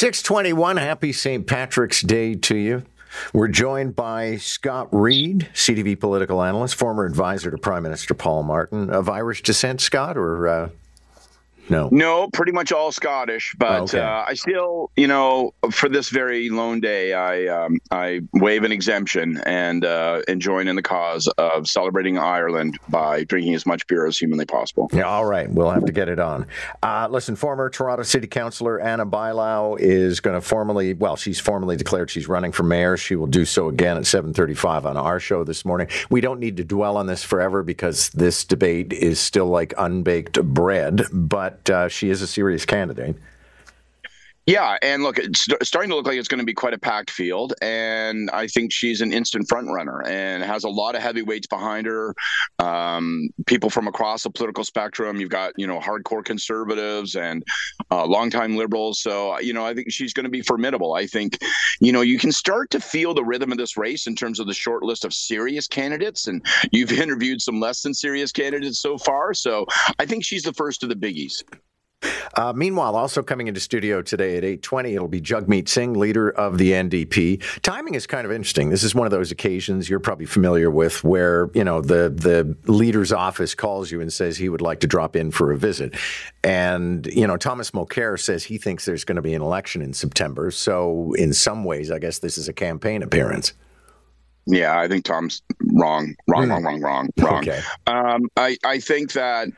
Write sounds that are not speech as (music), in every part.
621, happy St. Patrick's Day to you. We're joined by Scott Reid, CTV political analyst, former advisor to Prime Minister Paul Martin, of Irish descent, Scott, or uh, no. No, pretty much all Scottish, but okay. uh, I still, you know, for this very lone day, I um, I waive an exemption and uh, and join in the cause of celebrating Ireland by drinking as much beer as humanly possible. Yeah, all right, we'll have to get it on. Uh, listen, former Toronto City Councillor Ana Bailão is going to formally, well, she's formally declared she's running for mayor. She will do so again at 7:35 on our show this morning. We don't need to dwell on this forever because this debate is still like unbaked bread, but uh, she is a serious candidate. Yeah, and look, it's starting to look like it's going to be quite a packed field, and I think she's an instant front runner and has a lot of heavyweights behind her. Um, people from across the political spectrum. You've got you know hardcore conservatives and uh, longtime liberals. So you know I think she's going to be formidable. I think you know you can start to feel the rhythm of this race in terms of the short list of serious candidates, and you've (laughs) interviewed some less than serious candidates so far. So I think she's the first of the biggies. Uh, meanwhile, also coming into studio today at 8.20, it'll be Jagmeet Singh, leader of the NDP. Timing is kind of interesting. This is one of those occasions you're probably familiar with where, you know, the, the leader's office calls you and says he would like to drop in for a visit. And, you know, Thomas Mulcair says he thinks there's going to be an election in September. So in some ways, I guess this is a campaign appearance. Yeah, I think Tom's wrong, wrong, mm. wrong, wrong, wrong, wrong. Okay. Um, I, I think that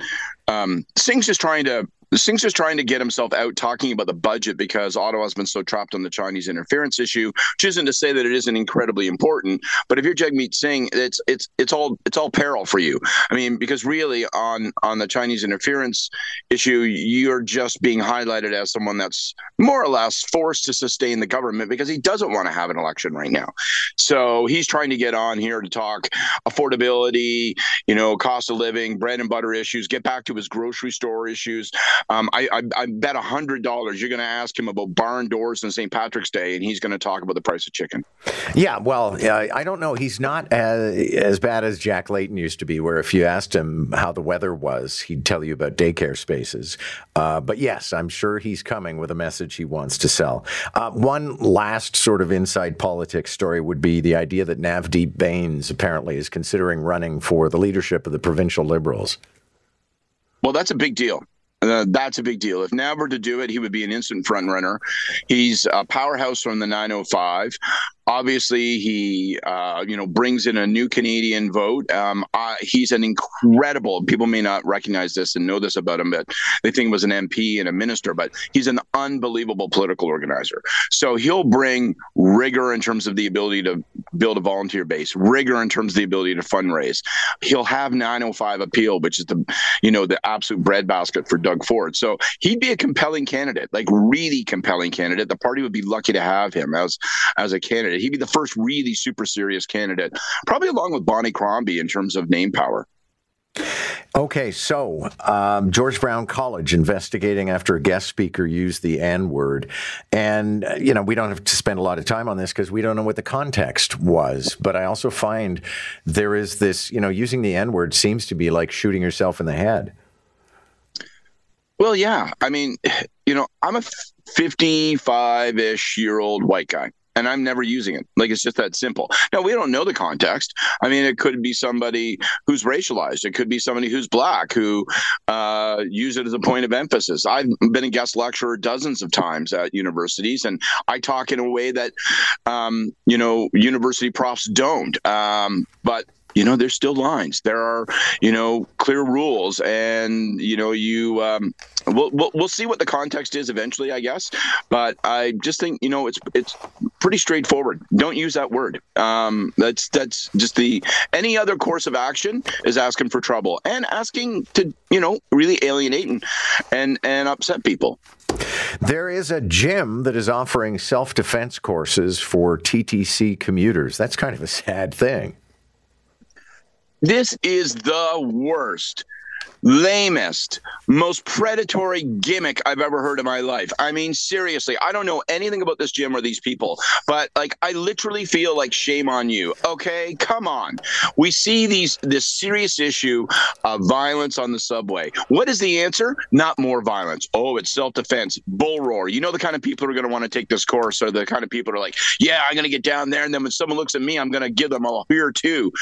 um, Singh's just trying to Singh's just trying to get himself out talking about the budget because Ottawa's been so trapped on the Chinese interference issue, which isn't to say that it isn't incredibly important. But if you're Jagmeet Singh, it's it's it's all it's all peril for you. I mean, because really on on the Chinese interference issue, you're just being highlighted as someone that's more or less forced to sustain the government because he doesn't want to have an election right now. So he's trying to get on here to talk affordability, you know, cost of living, bread and butter issues, get back to his grocery store issues. Um, I, I, I bet a hundred dollars you're going to ask him about barn doors and St. Patrick's Day, and he's going to talk about the price of chicken. Yeah, well, uh, I don't know. He's not as, as bad as Jack Layton used to be, where if you asked him how the weather was, he'd tell you about daycare spaces. Uh, but yes, I'm sure he's coming with a message he wants to sell. Uh, one last sort of inside politics story would be the idea that Navdeep Bains apparently is considering running for the leadership of the provincial Liberals. Well, that's a big deal. Uh, that's a big deal. If Nav were to do it, he would be an instant front runner. He's a powerhouse from the 905. Obviously, he uh, you know brings in a new Canadian vote. Um, uh, he's an incredible. People may not recognize this and know this about him, but they think he was an MP and a minister. But he's an unbelievable political organizer. So he'll bring rigor in terms of the ability to build a volunteer base, rigor in terms of the ability to fundraise. He'll have 905 appeal, which is the you know the absolute breadbasket for Doug Ford. So he'd be a compelling candidate, like really compelling candidate. The party would be lucky to have him as as a candidate candidate. He'd be the first really super serious candidate, probably along with Bonnie Crombie in terms of name power. Okay, so um, George Brown College investigating after a guest speaker used the N word. And, uh, you know, we don't have to spend a lot of time on this because we don't know what the context was. But I also find there is this, you know, using the N word seems to be like shooting yourself in the head. Well, yeah. I mean, (sighs) you know, I'm a 55 ish year old white guy and I'm never using it. Like it's just that simple. Now we don't know the context. I mean, it could be somebody who's racialized. It could be somebody who's black who uh, use it as a point of emphasis. I've been a guest lecturer dozens of times at universities, and I talk in a way that um, you know university profs don't. Um, but you know there's still lines. There are you know clear rules and you know you um, we'll, we'll, we'll see what the context is eventually i guess. But i just think you know it's it's pretty straightforward. Don't use that word. Um, that's that's just the any other course of action is asking for trouble and asking to you know really alienate and and, and upset people. There is a gym that is offering self defense courses for TTC commuters. That's kind of a sad thing. This is the worst. Lamest, most predatory gimmick I've ever heard in my life. I mean, seriously, I don't know anything about this gym or these people, but like, I literally feel like shame on you. Okay, come on. We see these this serious issue of violence on the subway. What is the answer? Not more violence. Oh, it's self defense. Bull roar. You know the kind of people who are going to want to take this course are the kind of people are like, yeah, I'm going to get down there, and then when someone looks at me, I'm going to give them a here too.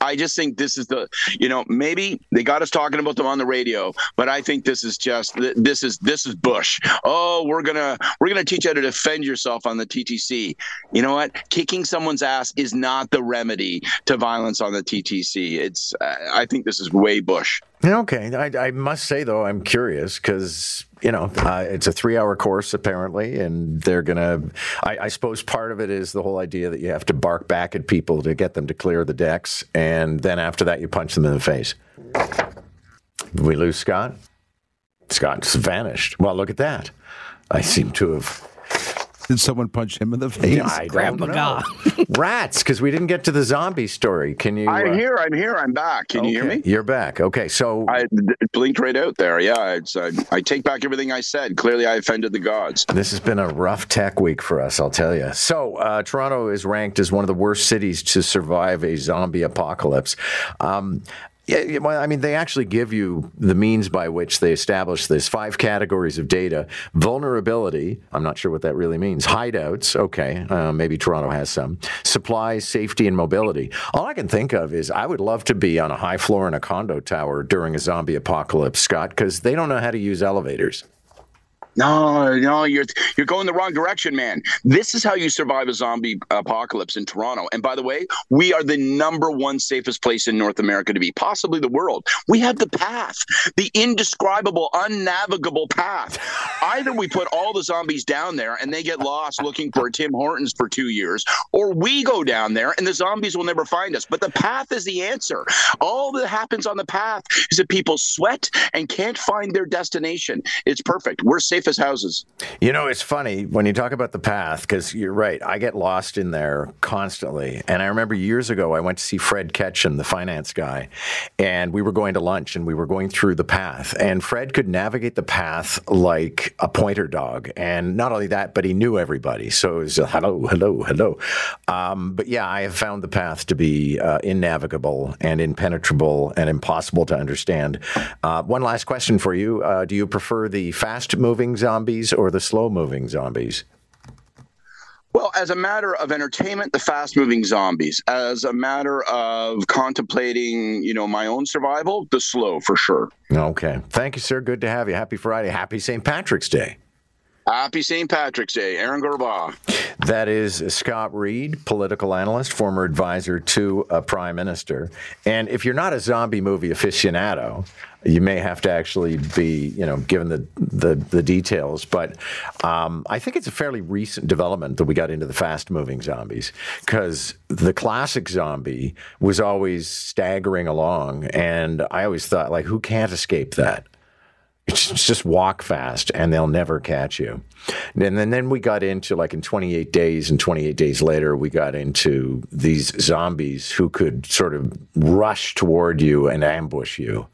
I just think this is the, you know, maybe they got us talking about them on the radio, but I think this is just this is this is Bush. Oh, we're gonna we're gonna teach you how to defend yourself on the TTC. You know what? Kicking someone's ass is not the remedy to violence on the TTC. It's I think this is way Bush. Okay, I, I must say though, I'm curious because you know uh, it's a three-hour course apparently, and they're gonna. I, I, suppose part of it is the whole idea that you have to bark back at people to get them to clear the decks, and then after that, you punch them in the face. Did we lose Scott? Scott's vanished. Well, look at that. I seem to have did someone punch him in the face? Yeah, I Grab don't know. (laughs) Rats, because we didn't get to the zombie story. Can you? I'm uh, here. I'm here. I'm back. Can okay. you hear me? You're back. Okay, so I blinked right out there. Yeah, I, I take back everything I said. Clearly, I offended the gods. This has been a rough tech week for us. I'll tell you. So, uh, Toronto is ranked as one of the worst cities to survive a zombie apocalypse. Um, yeah, well, I mean, they actually give you the means by which they establish this five categories of data. Vulnerability, I'm not sure what that really means. Hideouts, okay, uh, maybe Toronto has some. Supplies, safety, and mobility. All I can think of is I would love to be on a high floor in a condo tower during a zombie apocalypse, Scott, because they don't know how to use elevators. No, no, you're you're going the wrong direction, man. This is how you survive a zombie apocalypse in Toronto. And by the way, we are the number one safest place in North America to be, possibly the world. We have the path, the indescribable, unnavigable path. Either we put all the zombies down there and they get lost looking for Tim Hortons for two years, or we go down there and the zombies will never find us. But the path is the answer. All that happens on the path is that people sweat and can't find their destination. It's perfect. We're safe safest houses. You know, it's funny when you talk about the path because you're right. I get lost in there constantly. And I remember years ago, I went to see Fred Ketchen, the finance guy, and we were going to lunch and we were going through the path. And Fred could navigate the path like a pointer dog. And not only that, but he knew everybody. So it was hello, hello, hello. Um, but yeah, I have found the path to be uh, innavigable and impenetrable and impossible to understand. Uh, one last question for you uh, Do you prefer the fast moving moving zombies or the slow moving zombies? Well, as a matter of entertainment, the fast moving zombies. As a matter of contemplating, you know, my own survival, the slow for sure. Okay. Thank you, sir. Good to have you. Happy Friday. Happy St. Patrick's Day. Happy St. Patrick's Day, Aaron Garba. That is Scott Reid, political analyst, former advisor to a prime minister. And if you're not a zombie movie aficionado, you may have to actually be, you know, given the the, the details. But um, I think it's a fairly recent development that we got into the fast moving zombies because the classic zombie was always staggering along, and I always thought, like, who can't escape that? Just walk fast and they'll never catch you. And then, then we got into like in 28 days and 28 days later, we got into these zombies who could sort of rush toward you and ambush you.